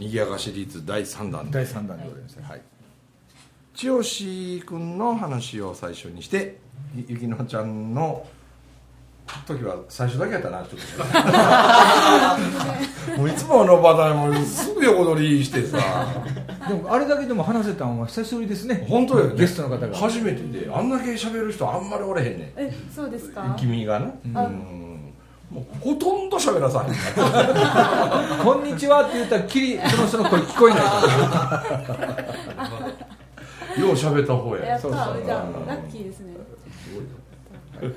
にぎやかシリーズ第3弾。第3弾でございますね。はい。千代君の話を最初にしてゆゆきのちゃんの時は最初だけやったなちょっと。もういつものパターンもすぐ横取りしてさ。でもあれだけでも話せたのは久しぶりですね。本当よね。ゲストの方が。初めてで。あんだけ喋る人あんまりおれへんねん。え、そうですか。君がな。うん。あもうほとんど喋らさへん。こんにちはって言ったらきりその人の声聞こえないからよう喋った方や。やったそうそう。じゃあラッキーですね。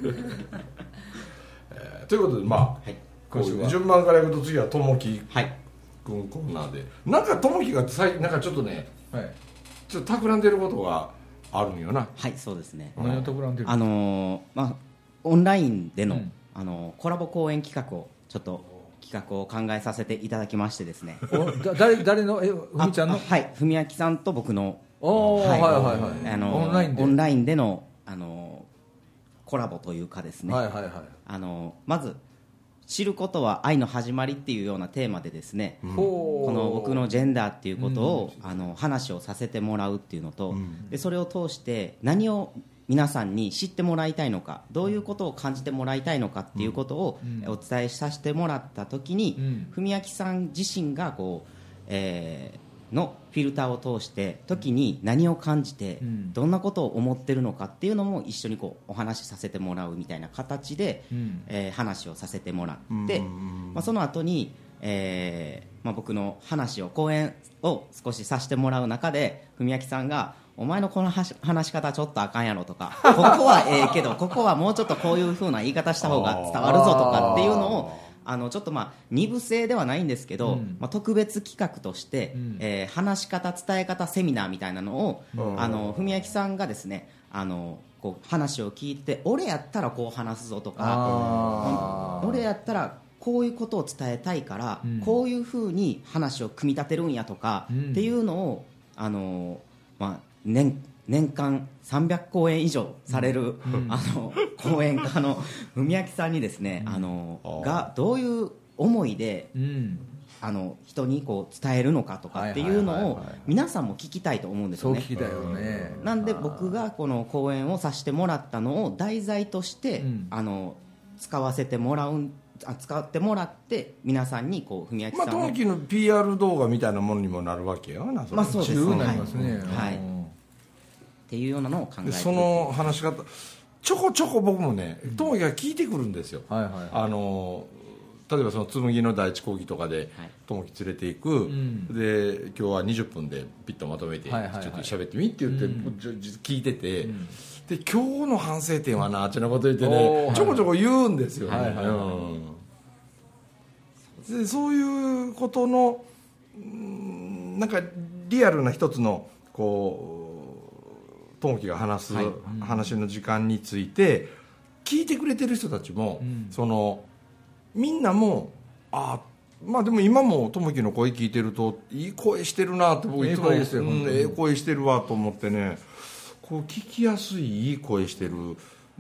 えーということでまあ、はい。こう今週は順番からいくと次はともきはいくんコーナーで。なんかともきが最近なんかちょっとねはい。ちょっと企んでることがあるんよな。はいそうですね。何をとらんでるあのーまあオンラインでの、うんあのーコラボ講演企画をちょっと企画を考えさせていただきましてですね。おだ誰誰の？えふみちゃんの？あはい文明さんと僕のおおはいはいはいあのーオンラインで？オンラインでのあのーコラボというかですね、はいはいはい。あのーまず知ることは愛の始まりっていうようなテーマでですね、ほうこの僕のジェンダーっていうことを、あの話をさせてもらうっていうのと、でそれを通して何を皆さんに知ってもらいたいのかどういうことを感じてもらいたいのかっていうことをうん。お伝えさせてもらった時にうん。文明さん自身がこう、えーのフィルターを通して時に何を感じてうん。どんなことを思ってるのかっていうのも一緒にこうお話しさせてもらうみたいな形で、うん。えー話をさせてもらうんって、まあ、その後に、えーまあ、僕の話を講演を少しさせてもらう中で文明さんが「お前のこの話話し方ちょっとあかんやろ」とか「ここはええけどここはもうちょっとこういうふうな言い方した方が伝わるぞ」とかっていうのをあのちょっとまあ二部制ではないんですけど、うん。まあ、特別企画として、うん。えー話し方伝え方セミナーみたいなのを、うん。あの文明さんがですねあのこう話を聞いて俺やったらこう話すぞとかあー。俺やったらこういうことを伝えたいから、うん。こういうふうに話を組み立てるんやとか、うん。っていうのをあの、まあ、年年間300公演以上される、うん。あの講演家の文明さんにですね、あのがどういう思いでうん。あの人にこう伝えるのかとかっていうのをはいはい。はいはい皆さんも聞きたいと思うんですよね。そう聞きたいよね。なんで僕がこの講演をさせてもらったのを題材として、うん。あの使わせてもらうあ使ってもらって皆さんにこう文明まあさんを、ともきの PR 動画みたいなものにもなるわけよなれ。まあそうです十分なりますね。はい。うんっていうようなのを考えてでその話し方ちょこちょこ僕もねともきが聞いてくるんですよ。はいはいあの例えばその紬の第一講義とかではい。ともき連れていく、ん。で今日は20分でピッとまとめて、はいはいはい。ちょっと喋ってみって言って、聞いてて、ん。で今日の反省点はなあっちなこと言っておねーちょこちょこ言うんですよね、はいはいはい。うん。でそういうことのうんなんかリアルな一つのこうともきが話すはい。話の時間について聞いてくれてる人たちも、うん。そのみんなもあまあでも今もともきの声聞いてるといい声してるなって僕いつもええ声ですよ。うん本当にええ声してるわと思ってねこう聞きやすいいい声してる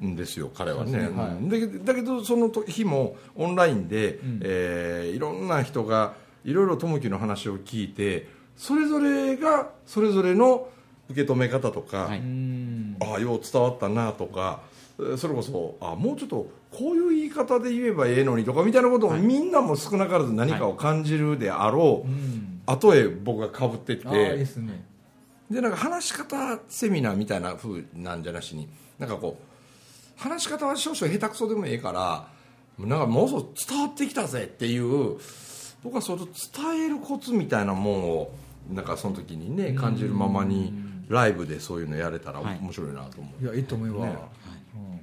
んですよ彼はね、ね。はい。うん。だけどその日もオンラインで、ん。えーいろんな人がいろいろともきの話を聞いてそれぞれがそれぞれの受け止め方とか、はい。うん。ああよう伝わったなとかえーそれこそあもうちょっとこういう言い方で言えばええのにとかみたいなことをみんなも少なからず何かを感じるであろう、うん。後へ僕がかぶってって。ああいいですね。でなんか話し方セミナーみたいな風なんじゃなしになんかこう話し方は少々下手くそでもええからなんかもうそう伝わってきたぜっていう僕はそれを伝えるコツみたいなもんをなんかその時にね感じるままにライブでそういうのやれたらはい。面白いなと思う、いやいいと思うわ、ね。うん。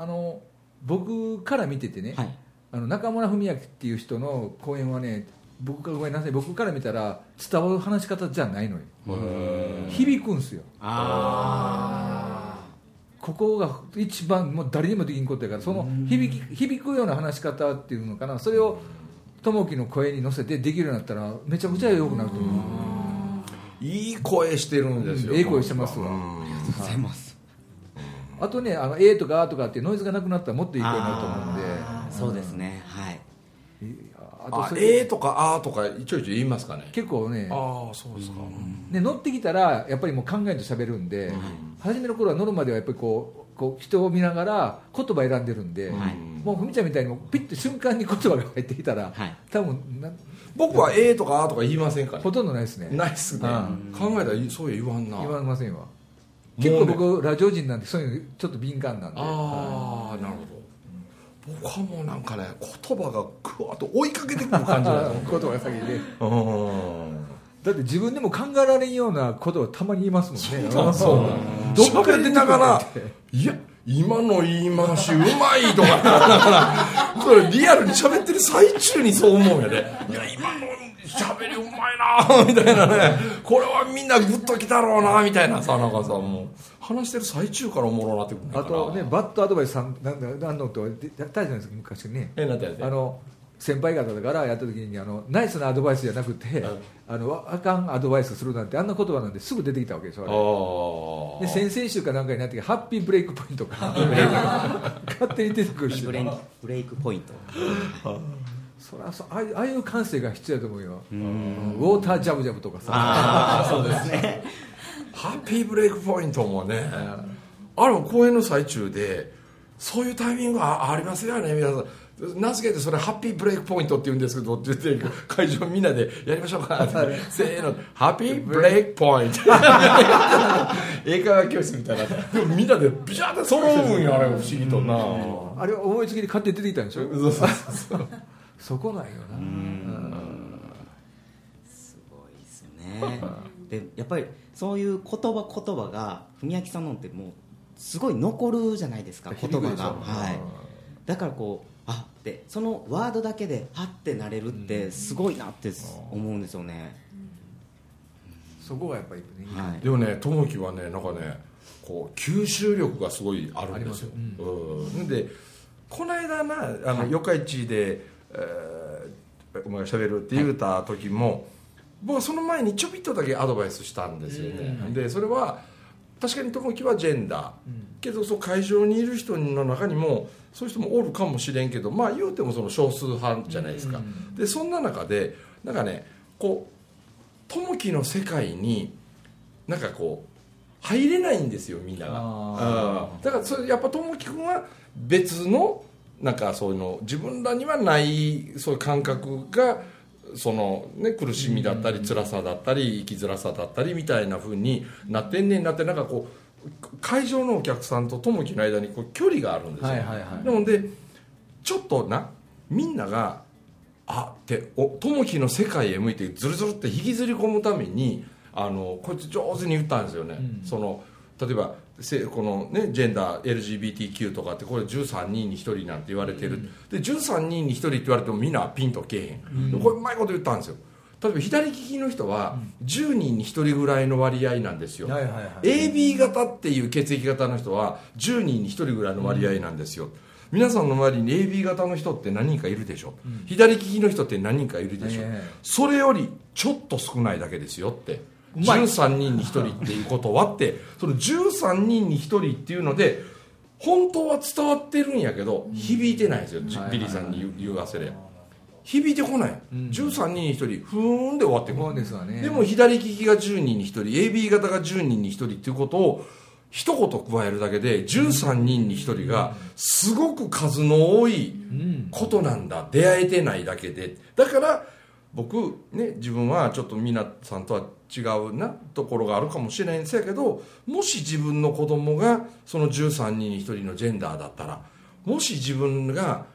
あの僕から見ててね、はい。あの中村文明っていう人の講演はね僕からごめんなさい。僕から見たら伝わる話し方じゃないのよ。響くんすよ。あここが一番もう誰にもできんことやからその響き響くような話し方っていうのかな。それを友樹の声に乗せてできるようになったらめちゃくちゃ良くなると思ういい声してるんですよええ声してますわ。うんありがとうございます。あとねあの A とか A とかってノイズがなくなったらもっといい声になると思うんで。そうですね。はい。ああとそれえーとかあーとかちょいちょい言いますかね。結構ね。ああそうですか、ね乗ってきたらやっぱりもう考えて喋るんで、初めの頃は乗るまではやっぱりこうこう人を見ながら言葉選んでるんで、はい。もうふみちゃんみたいにもうピッと瞬間に言葉が入ってきたら、はい。多分な僕はえーとかあーとか言いませんかねほとんどないですね。ないっすね。うん。考えたらそう言わんな。言われませんわ。う結構ね僕ラジオ人なんでそういうのちょっと敏感なんで。ああなるほど。僕はもうなんかね言葉がぐわっと追いかけてくる感じだ 言葉が先で。うん。だって自分でも考えられんようなことをたまに言いますもんね。そうそうどっから出ながらいや今の言い回しうまいとか。だからそれリアルに喋ってる最中にそう思うんやで、いや今の喋りうまいなみたいなね。これはみんなグッときたろうなみたいな。さなんかさも。う話してる最中からおもろなってくるあとねバッドアドバイスさんなんだなんのったじゃないですか昔ね。えなんてやってあの先輩方だからやった時にあのナイスなアドバイスじゃなくて、あのあかんアドバイスするなんてあんな言葉なんですぐ出てきたわけでしょで先々週かなんかになってハッピーブレイクポイントか 勝手に出てくるしブレイクブレイクポイント。そりゃそうああいうああいう感性が必要だと思うよ。ウォータージャブジャブとかさ。そうですね。ハッピーブレイクポイントもねあれも公演の最中でそういうタイミングはありますよね皆さん名付けてそれハッピーブレイクポイントって言うんですけどって言って会場みんなでやりましょうかって。せーの。ハッピーブレイクポイント。英会話教室みたいな。でもみんなでビシャーって揃うんやあれ不思議とな。あれは思いつきで勝手に出てきたんでしょ？そうそうそうそこなんよな。すごいですよね。でやっぱりそういう言葉言葉が文明さんのってもうすごい残るじゃないですか言葉が、はい、だからこうあってそのワードだけであってなれるってすごいなって思うんですよね、そこがやっぱりね。はい。でもね友樹はねなんかねこう吸収力がすごいあるんですよ。すうん。でこの間なあの、四日市で、えーお前がしゃべるって言うた時も、僕はその前にちょびっとだけアドバイスしたんですよね、でそれは確かに友樹はジェンダー、けどそう会場にいる人の中にもそういう人もおるかもしれんけどまあ言うてもその少数派じゃないですか、でそんな中でなんかねこう友樹の世界になんかこう入れないんですよみんなが。だからそれやっぱ友樹君は別のなんかそういうの自分らにはないそういう感覚がそのね苦しみだったり辛さだったり生きづらさだったりみたいな風になってんねんなってなんかこう会場のお客さんと友樹の間にこう距離があるんですよ、はいはいはい。なのでちょっとなみんながあってお友樹の世界へ向いてずるずるって引きずり込むためにあのこいつ上手に言ったんですよね、その例えばせこの、ね、ジェンダー LGBTQ とかってこれ13人に1人なんて言われてる、で13人に1人って言われてもみんなピンとけえへん、でこれうまいこと言ったんですよ例えば左利きの人は10人に1人ぐらいの割合なんですよ、はいはいはい。AB 型っていう血液型の人は10人に1人ぐらいの割合なんですよ、皆さんの周りに AB 型の人って何人かいるでしょ、左利きの人って何人かいるでしょ、ええ。それよりちょっと少ないだけですよって。うまい。13人に1人っていうことはって。その13人に1人っていうので本当は伝わってるんやけど響いてないんですよ、はいビリーさんに言わせれば響いてこない、13人に1人ふーんで終わってくる。でね。でも左利きが10人に1人 AB 型が10人に1人っていうことを一言加えるだけで13人に1人がすごく数の多いことなんだ。出会えてないだけで。だから僕ね自分はちょっと皆さんとは違うなところがあるかもしれないんですけどもし自分の子供がその13人に1人のジェンダーだったらもし自分が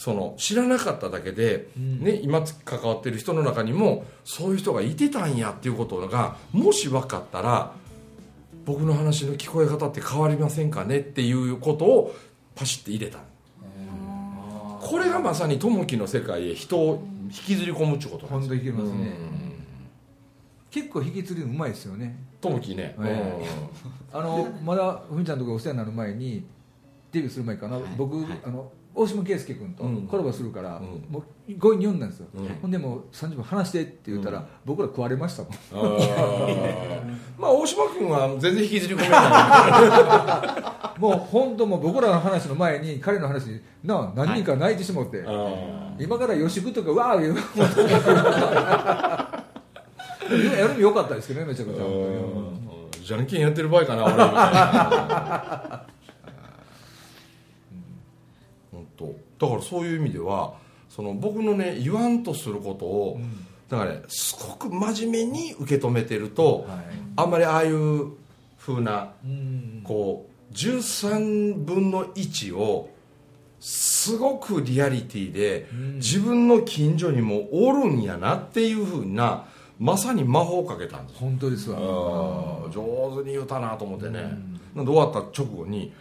その知らなかっただけで、ね、今関わってる人の中にもそういう人がいてたんやっていうことがもし分かったら僕の話の聞こえ方って変わりませんかね？っていうことをパシッて入れた。これがまさに友樹の世界へ人を引きずり込むってことなん本ですね、うん。結構引き継ぎうまいですよね。友樹ね、え あのまだふみちゃんとかお世話になる前にデビューする前かな、はい。僕、はい。あの大島圭介君とうん。コラボするから、うん。もう強引に読んだんですよ、うん。ほんでもう30分話してって言ったら、うん。僕ら食われましたもん。まあ大島君は全然引きずり込めない。もう本当もう僕らの話の前に彼の話になあ何人か泣いてしもって、あ今から予習とかわー言う やるのよかったですけどねめちゃくちゃ。本当にー。じゃんけんやってる場合かな俺みたいなだからそういう意味ではその僕のね言わんとすることを、だからねすごく真面目に受け止めてると、はい。あんまりああいう風なうん。こう13分の1をすごくリアリティでうん。自分の近所にもおるんやなっていう風なまさに魔法をかけたんです。本当ですわ上手に言うたなと思ってね、なんで終わった直後に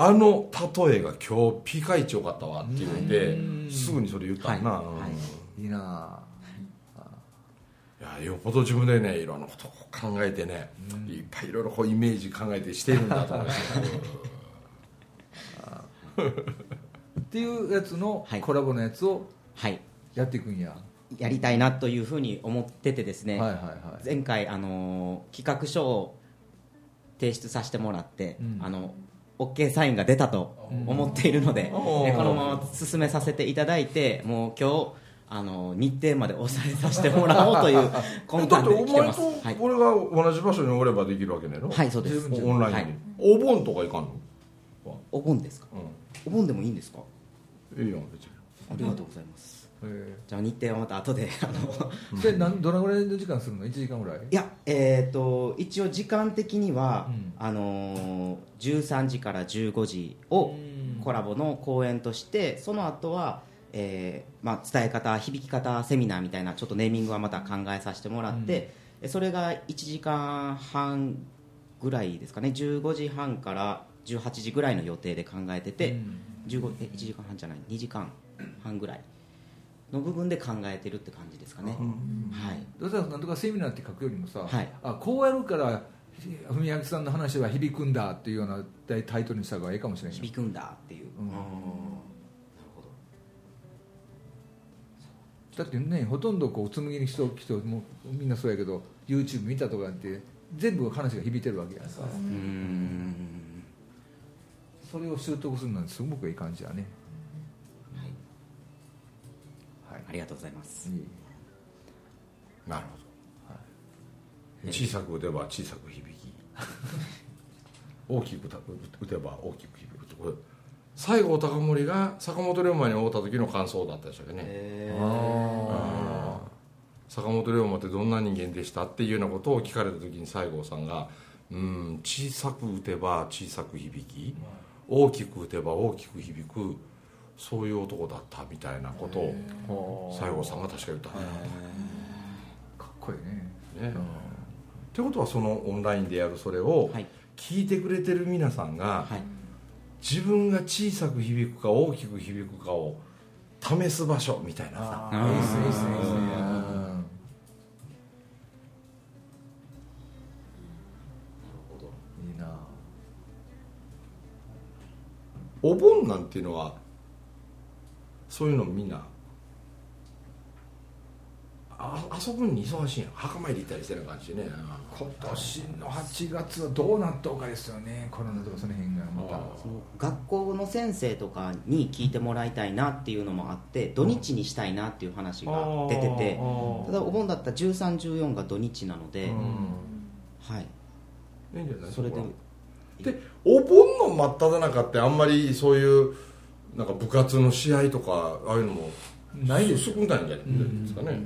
あの例えが今日ピカイチよかったわって言ってすぐにそれ言ったんな、はいうんいいなあ。いやよっぽど自分でねいろんなことを考えてね、いっぱいいろいろこうイメージ考えてしてるんだと思いますっていうやつのはいコラボのやつをはいやっていくん。や、やりたいなというふうに思っててですね、はいはいはい前回、あのー企画書を提出させてもらって、うん。あの OK サインが出たと思っているので、このまま進めさせていただいてもう今日あの日程まで抑えさせてもらおうという魂胆で来て 前とますはい、俺が同じ場所におればできるわけねえの？はい、そうです。オンラインで、はい。お盆とか行かんの？お盆ですか？うお盆でもいいんですか？んいいよ別に。ありがとうございます、えじゃあ日程はまた後であのー でなんどのぐらいの時間するの？1時間ぐらい？いや、えー、と一応時間的には、うん。あのー13時から15時をうん。コラボの公演としてその後は、えーまあ、伝え方響き方セミナーみたいなちょっとネーミングはまた考えさせてもらって、えそれが1時間半ぐらいですかね？15時半から18時ぐらいの予定で考えてて、うん。15え1時間半じゃない？2時間半ぐらいの部分で考えてるって感じですかね、はい。どうせなんとかセミナーって書くよりもさ、はい。あこうやるから文明さんの話は響くんだっていうようなタイトルにした方がいいかもしれない響くんだっていう、うん。なるほど。だってねほとんどこう紬に人人もみんなそうやけど YouTube 見たとかって全部話が響いてるわけやんか。うーん。それを習得するのはすごくいい感じやねありがとうございます。いいなるほど、小さく打てば小さく響き。大きく打てば大きく響くとこれ西郷隆盛が坂本龍馬に会った時の感想だったでしたっけね、あ坂本龍馬ってどんな人間でしたっていうようなことを聞かれた時に西郷さんが「うん小さく打てば小さく響き大きく打てば大きく響くそういう男だった」みたいなことを西郷さんが確か言ったかっこいいね。ね。ってことはそのオンラインでやるそれをはい。聞いてくれてる皆さんがはい。自分が小さく響くか大きく響くかを試す場所みたいなさ。いいっすねいいっすねお盆なんていうのはそういうのみんなあ遊ぶに忙しいん。や墓参り行ったりしてる感じでね。今年の8月はどうなっとうかですよね。コロナとかその辺がまた。学校の先生とかに聞いてもらいたいなっていうのもあって土日にしたいなっていう話が出てて。ただお盆だったら1314が土日なので、はい。いいんじゃない？それででお盆の真っ只中ってあんまりそういうなんか部活の試合とかああいうのもないです。よ少ないんじゃないですかね、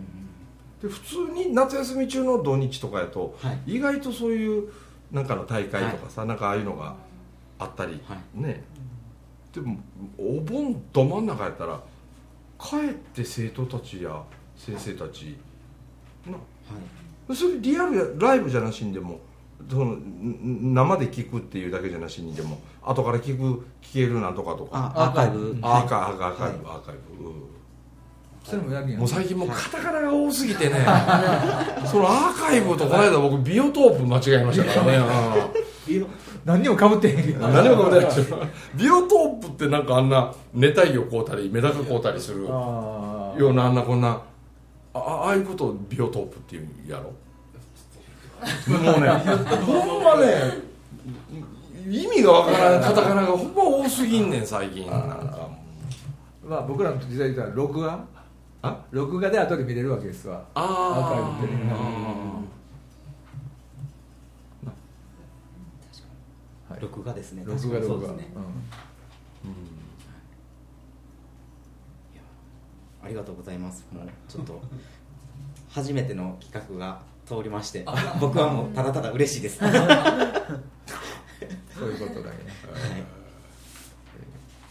で普通に夏休み中の土日とかやと、はい。意外とそういうなんかの大会とかさ、なんかああいうのがあったり、はね。でもお盆ど真ん中やったらかえって生徒たちや先生たちな。はい。それリアルやライブじゃなしにでもそのん生で聞くっていうだけじゃなしにでも後から聞く聞けるなんとかとか。あアーカイブ。アーカイブアーカイブアーカイブ、うん。それもやるん。やもう最近もうカタカナが多すぎてね。そのアーカイブとこの間僕ビオトープ間違えましたからね。何にもかぶってへんけどうん何もかもないでビオトープってなんかあんな熱帯魚買うたりメダカ買うたりするあようなあんなこんなあああいうことをビオトープっていうやろ？もうねほんまね意味がわからんカタカナがほんま多すぎんねん最近。なんかまあ僕らの時代で言ったら録画？あ？録画で後で見れるわけですわ。あアーカイブってねはい録画ですね。録画録画。ありがとうございます。もうちょっと初めての企画が通りまして 僕はもうただただ嬉しいです。は いそういうことだけね。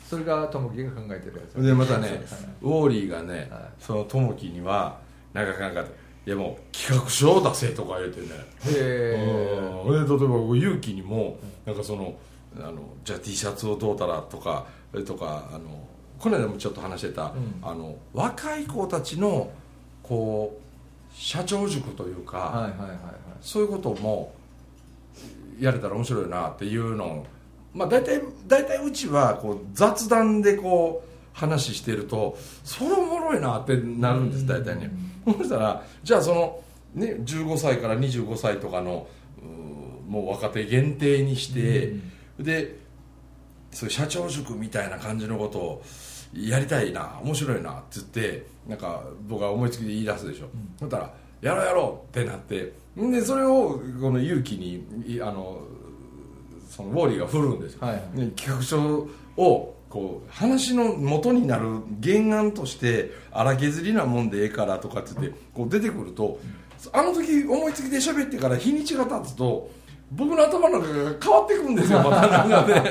それがともきが考えてるやつ。でまたねウォーリーがね、はい。その友樹にはなんかなんかいやもう企画書を出せとか言うてね。へうん。で例えば僕勇気にもなんかそのあのじゃあ T シャツをどうたらとかそれとかあのこの間もちょっと話してた、ん。あの若い子たちのこう社長塾というか、はいはいはいはい。そういうこともやれたら面白いなっていうのをまあ大体大体うちはこう雑談でこう話してるとそれおもろいなってなるんです大体ね。そしたらじゃあそのね15歳から25歳とかのもう若手限定にしてでそういう社長塾みたいな感じのことをやりたいな面白いなって言ってなんか僕は思いつきで言い出すでしょ、そしたら「やろうやろう」ってなってんでそれをこの勇気にいあのそのウォーリーが振るんですよ、はいで企画書をこう話の元になる原案として荒削りなもんでええからとかって言ってこう出てくるとあの時思いつきで喋ってから日にちが経つと僕の頭の中が変わってくるんですよまたなんかね。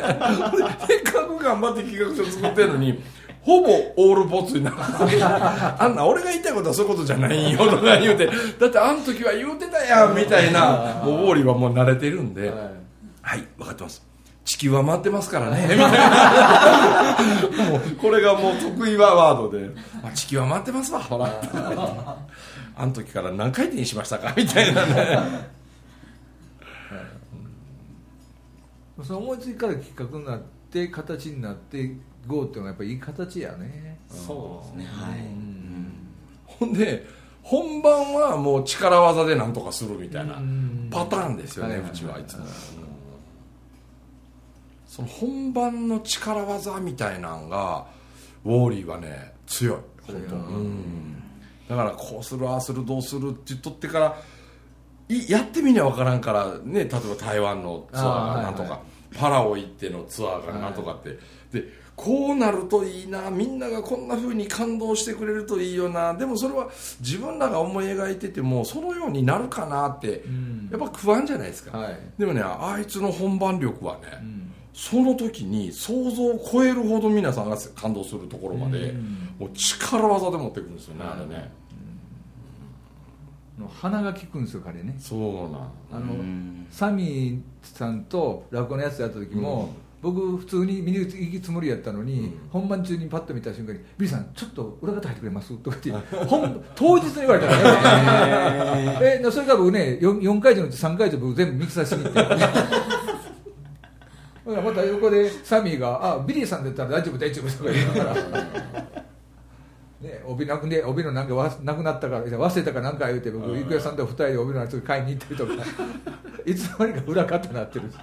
せっかく頑張って企画書作ってるのにほぼオールボツになる。あんな俺が言いたいことはそういうことじゃないよとか言うてだってあの時は言うてたやんみたいなもうウォーリーはもう慣れてるんで、はい。はい、分かってます。地球は回ってますからね、みたいな。もう、これがもう得意ワードで、あ地球は回ってますわ、ほら。あの時から何回転しましたかみたいなね。その思いつきから企画になって形になって GO っていうのがやっぱりいい形やね。そうですね。はい。ほんで、本番はもう力技でなんとかするみたいなうん。パターンですよね、はいはいうちはいつも。うんその本番の力技みたいなんが、ウォーリーはね、強い。本当うん。だからこうするああするどうするって言っとってからいやってみには分からんからね例えば台湾のツアーがなんとか、はいはパラオ行ってのツアーがなんとかって、でこうなるといいなみんながこんな風に感動してくれるといいよな。でもそれは自分らが思い描いててもそのようになるかなって、ん。やっぱ不安じゃないですか、はい。でもねあいつの本番力はね、うん。その時に想像を超えるほど皆さんが感動するところまで、うん。もう力技で持っていくんですよね、あれね。の鼻が利くんですよ彼ね。そうなん。あのうんサミーさんと落語のやつやった時も、僕普通に見に行くつもりやったのに、うん。本番中にパッと見た瞬間に「ビリーさんちょっと裏方入ってくれます?」とかって 本当日に言われたからねえそれから僕ね 4, 4回場のうち3回場僕全部ミキサーしに行って。ほらまた横でサミーが「あビリーさんだったら大丈夫大丈夫」とか言いながら。ね、帯なくね帯のなんかわなくなったから忘れたかなんか言うて僕郁恵さんと二人で帯のやつ買いに行ったりとか。いつの間にか裏方になってるんですよ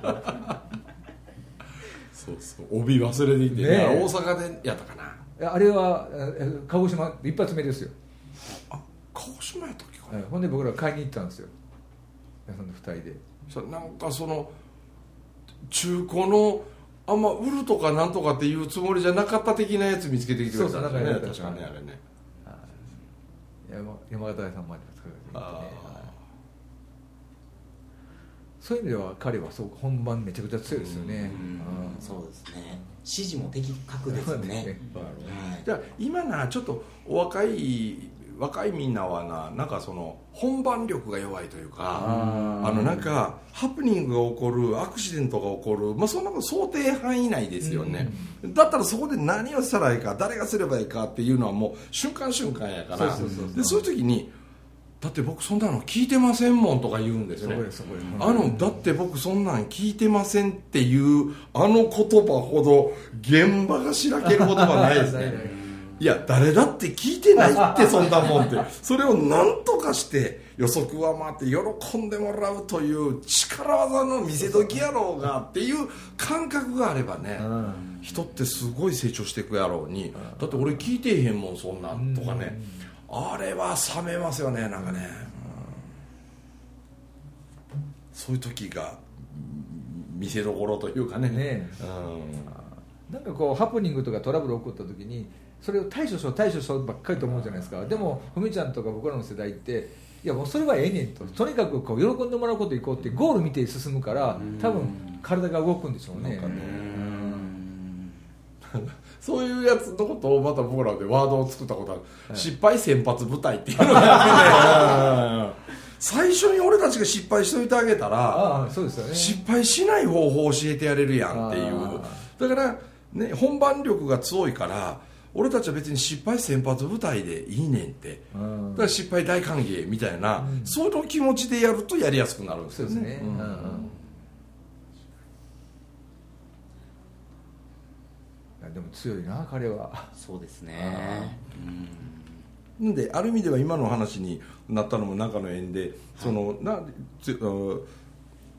そうそう。帯忘れていって、ね大阪でやったかな。あれはえ鹿児島一発目ですよ、あ鹿児島やったっけか。な、はい。ほんで僕ら買いに行ったんですよ。その二人で。それなんかその中古のあんま売るとかなんとかっていうつもりじゃなかった的なやつ見つけてきてくれたんですよ。ね確かにあれね。山山形屋さんまで使ってねそういう意味では彼はそう本番めちゃくちゃ強いですよね。うんそうですね。指示も的確ですよね。はい。じゃあ今なちょっとお若い若いみんなはななんかその本番力が弱いというかあのなんかハプニングが起こるアクシデントが起こる、まあ、そんなこと想定範囲内ですよね、だったらそこで何をしたらいいか誰がすればいいかっていうのはもう瞬間瞬間やから。そういう時にだって僕そんなの聞いてませんもんとか言うんですよね。あのだって僕そんなん聞いてませんっていうあの言葉ほど現場がしらける言葉ないですね。いや誰だって聞いてないってそんなもんってそれを何とかして予測は回って喜んでもらうという力技の見せ時やろうがっていう感覚があればね、うん。人ってすごい成長していくやろうにだって俺聞いてへんもんそんなんとかねあれは冷めますよねなんかね、うん。そういう時がうん見せどころというかね。ねうん。なんかこうハプニングとかトラブル起こった時にそれを対処しよう対処しようばっかりと思うじゃないですか。でもふみちゃんとか僕らの世代っていやもうそれはええねんと。とにかくこう喜んでもらうこといこうってゴール見て進むから多分体が動くんでしょうね。うん そういうやつのことをまた僕らでワードを作ったことある、失敗先発舞台っていうのがあって。ね 最初に俺たちが失敗しといてあげたらね。失敗しない方法を教えてやれるやんっていう。あだから、ね、本番力が強いから俺たちは別に失敗先発舞台でいいねんって。うん。だから失敗大歓迎みたいな、うん。その気持ちでやるとやりやすくなるんですよね。そうですね、うんうんうんいやでも強いな彼は。そうですね。なん。である意味では今の話になったのも仲の縁で、そのなつ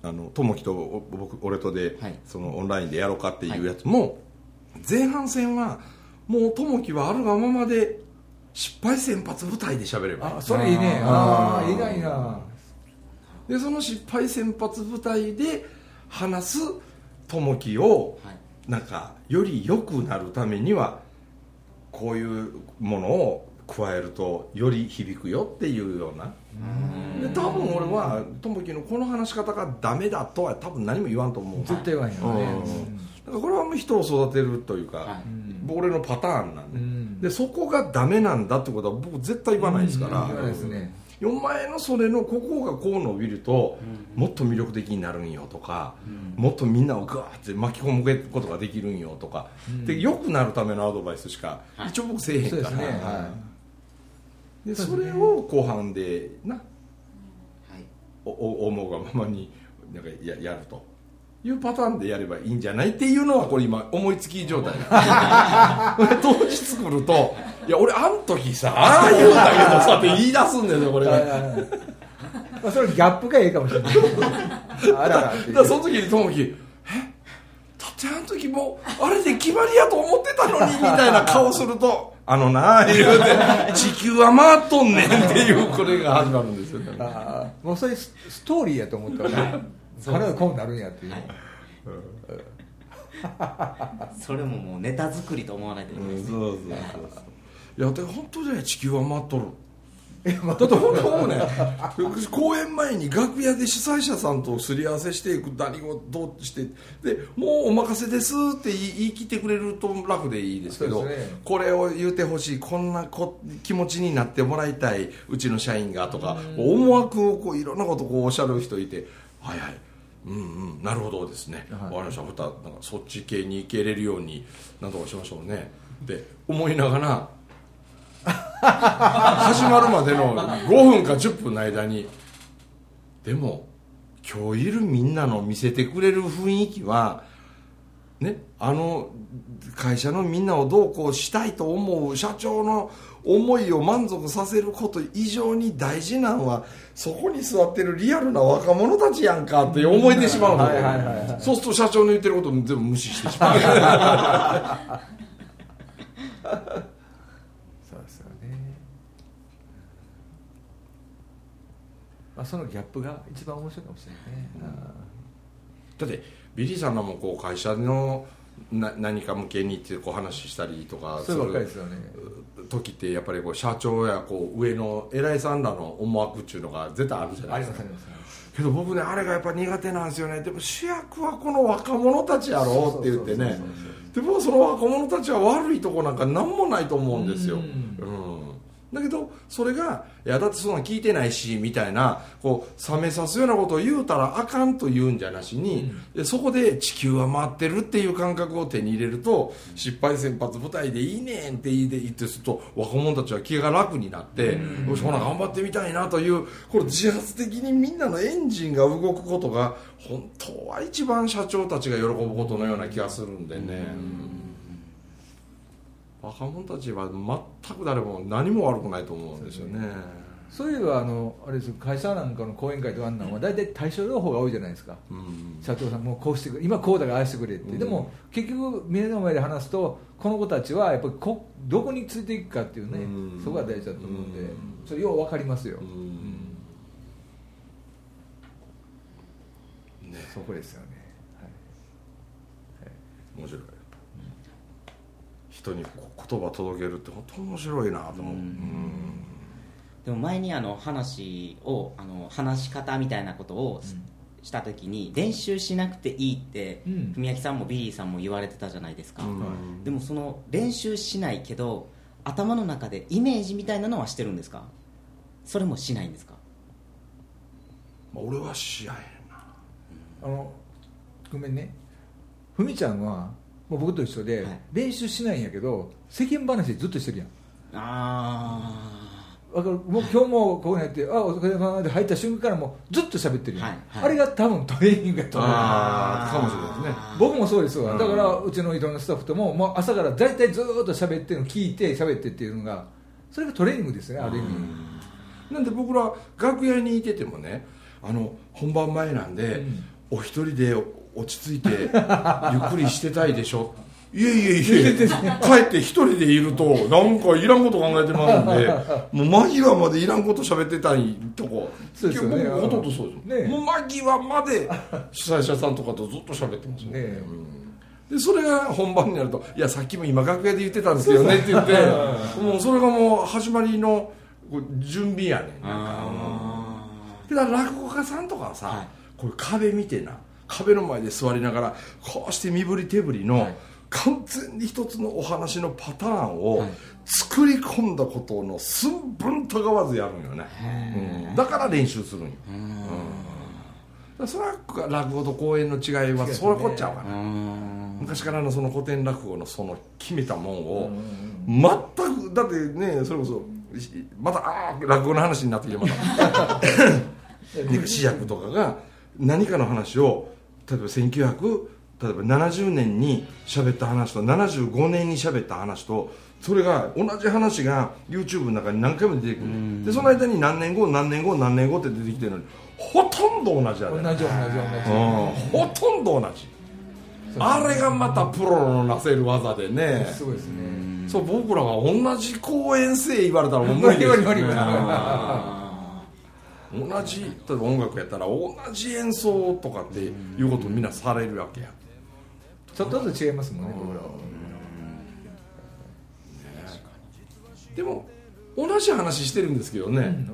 あの友樹とお僕俺とで、はい。そのオンラインでやろうかっていうやつ。も、前半戦はもう友樹はあるがままで失敗先発舞台で喋れば。いいあそれいいね。ああいないな。でその失敗先発舞台で話す友樹をはいなんかより良くなるためにはこういうものを加えるとより響くよっていうような。で多分俺は友樹のこの話し方がダメだとは多分何も言わんと思う。絶対言わんよね。うん。だからこれはもう人を育てるというか、はい。俺のパターンなんで,、うん。でそこがダメなんだってことは僕絶対言わないですから、うん。言わないですね4万円のそれのここがこう伸びると、もっと魅力的になるんよとか、もっとみんなをガーって巻き込むことができるんよとか、で良くなるためのアドバイスしか、はい。一応僕せえへんからね。はでそれを後半でなはい。おお思うがままになんかややると。いうパターンでやればいいんじゃないっていうのはこれ今思いつき状態 当日来ると「いや俺あん時さ ああ言うたけどさ」って言い出すんですよこれが。いはいはいはい。まあそれギャップがいいかもしれない。あらだからその時に友樹「え？だってあの時もうあれで決まりやと思ってたのに」みたいな顔すると「あのな」言うて「地球は回っとんねん」っていうこれが始まるんですよね。ああもうそれスストーリーやと思ったらね彼はこうなるんやっていう、それももうネタ作りと思わないといけないですね。そうそうそうそういやで本当ね地球は回っとる。だって本当もうね公演前に楽屋で主催者さんとすり合わせしていく何をどうしてでもうお任せですって言い言い切ってくれると楽でいいですけどね。これを言うてほしいこんなこ気持ちになってもらいたいうちの社員がとか思惑をこういろんなことこうおっしゃる人いてはいはい。うんうん。なるほどですね、はい。わかりました。またなんかそっち系に行けれるようになんとかしましょうね。って思いながら始まるまでの5分か10分の間にでも今日いるみんなの見せてくれる雰囲気はねあの会社のみんなをどうこうしたいと思う社長の思いを満足させること以上に大事なのはそこに座ってるリアルな若者たちやんかって思えてしまうのはいはいはいはい。そうすると社長の言ってることも全部無視してしまう ですよね、まあ、そのギャップが一番面白いかもしれないね、だってビリーさんらもこう会社のな何か向けにってこう話したりとかそればっかりですよね。時ってやっぱりこう社長やこう上の偉いさんらの思惑っていうのが絶対あるじゃなあいですか。けど僕ねあれがやっぱ苦手なんですよね。でも主役はこの若者たちやろうって言ってね。で僕はその若者たちは悪いとこなんか何もないと思うんですよ、ううんんだけどそれがいやだってそんなん聞いてないしみたいなこう冷めさすようなことを言うたらあかんと言うんじゃなしに、でそこで地球は回ってるっていう感覚を手に入れると失敗先発舞台でいいねんって言って言ってすると若者たちは気が楽になって、よしほな頑張ってみたいなというこれ自発的にみんなのエンジンが動くことが本当は一番社長たちが喜ぶことのような気がするんでね。若者たちは全く誰も何も悪くないと思うんですよね。そういえばあのあれです会社なんかの講演会とかあんなんは大体対症療法が多いじゃないですか、うん。社長さんもうこうしてくれ今こうだからああしてくれって、うん。でも結局目の前で話すとこの子たちはやっぱりこどこについていくかっていうね、うん。そこが大事だと思うんで、うん。それよう分かりますよ、うん。ね。そこですよね、面白い。人にこ言葉届けるって本当面白いなと思う。うん。でも前にあの話をあの話し方みたいなことをし,、た時に練習しなくていいってうん。文明さんもビリーさんも言われてたじゃないですか、うん。でもその練習しないけど頭の中でイメージみたいなのはしてるんですか？それもしないんですか？まあ俺はし合えんな。あのごめんね。ふみちゃんはもう僕と一緒で、はい。練習しないんやけど世間話ずっとしてるやん。あわかる？もう今日もここに入って「あお疲れ様で入った瞬間からもうずっと喋ってるやん、はいはい。あれが多分トレーニングやと思う。かもしれないですね。僕もそうですわ、うん。だからうちのいろんなスタッフとももう朝から大体ずーっと喋ってるの聞いて喋ってっていうのがそれがトレーニングですねある意味。なんで僕ら楽屋にいててもねあの本番前なんで、うん。お一人で落ち着いてゆっくりしてたいでしょ。いえいえいえ帰って一人でいるとなんかいらんこと考えてまうんでもう間際までいらんこと喋ってたいとこ。そうですよね。僕ほとんどそうです、ねもう間際まで主催者さんとかとずっと喋ってますもん。ねでそれが本番になると「いやさっきも今楽屋で言ってたんですけどね」って言ってもうそれがもう始まりの準備やねんな。んかでだから落語家さんとかはさ、はい。これ壁見てな壁の前で座りながらこうして身振り手振りの、はい。完全に一つのお話のパターンをはい。作り込んだことの寸分たがわずやるんよね、うん。だから練習するんよ、うん。それは落語と講演の違いはそういうこっちゃうかな、昔からのその古典落語のその決めたもんを全くだってねそれこそしまたああ落語の話になってきてまた。ね試薬とかが何かの話を例えば1900例えば70年に喋った話と75年に喋った話とそれが同じ話が YouTube の中に何回も出てくる。でその間に何年後何年後何年後って出てきてるのにほとんど同じやね同じ同じ同じ。うん。ほとんど同じ。あれがまたプロのなせる技でね。すごいですね。そう僕らが同じ公演性言われたら無理です 無理無理無理うん同じ例えば音楽やったら同じ演奏とかっていうことをみんなされるわけやちょっとずつ違いますもんね僕らは。でも同じ話してるんですけどね、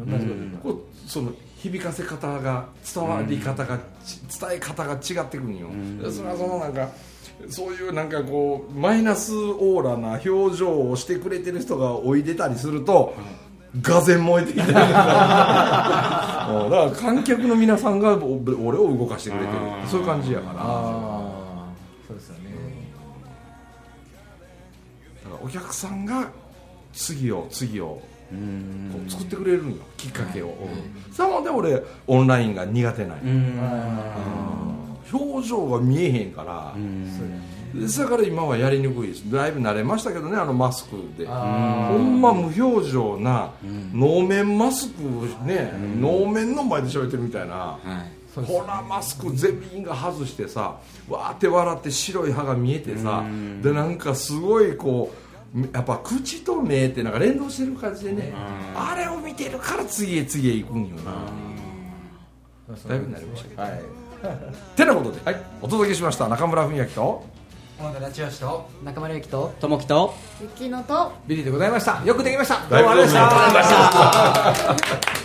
うその響かせ方が伝わり方が、ち伝え方が違ってくるんよ、それはそのなんかそういうなんかこうマイナスオーラな表情をしてくれてる人がおいでたりすると、がぜ燃えてき だから観客の皆さんがお俺を動かしてくれてる。そういう感じやから。そうですよね。らお客さんが次を次をこう作ってくれるんよ。きっかけを、さもで俺オンラインが苦手なんよ。表情が見えへんから、だから今はやりにくいです。だいぶ慣れましたけどねあのマスクで。あほんま無表情な能面マスクね能面の前で喋ってるみたいな。はい。ほらマスク全員が外してさわーって笑って白い歯が見えてさでなんかすごいこうやっぱ口と目ってなんか連動してる感じでねあれを見てるから次へ次へ行くんよな。だいぶ慣れましたけどはい。てなことで、お届けしました中村文明と小野田千代と中村ゆきとともきとゆきのとビリーでございました。よくできました。どうぶもありがとうございました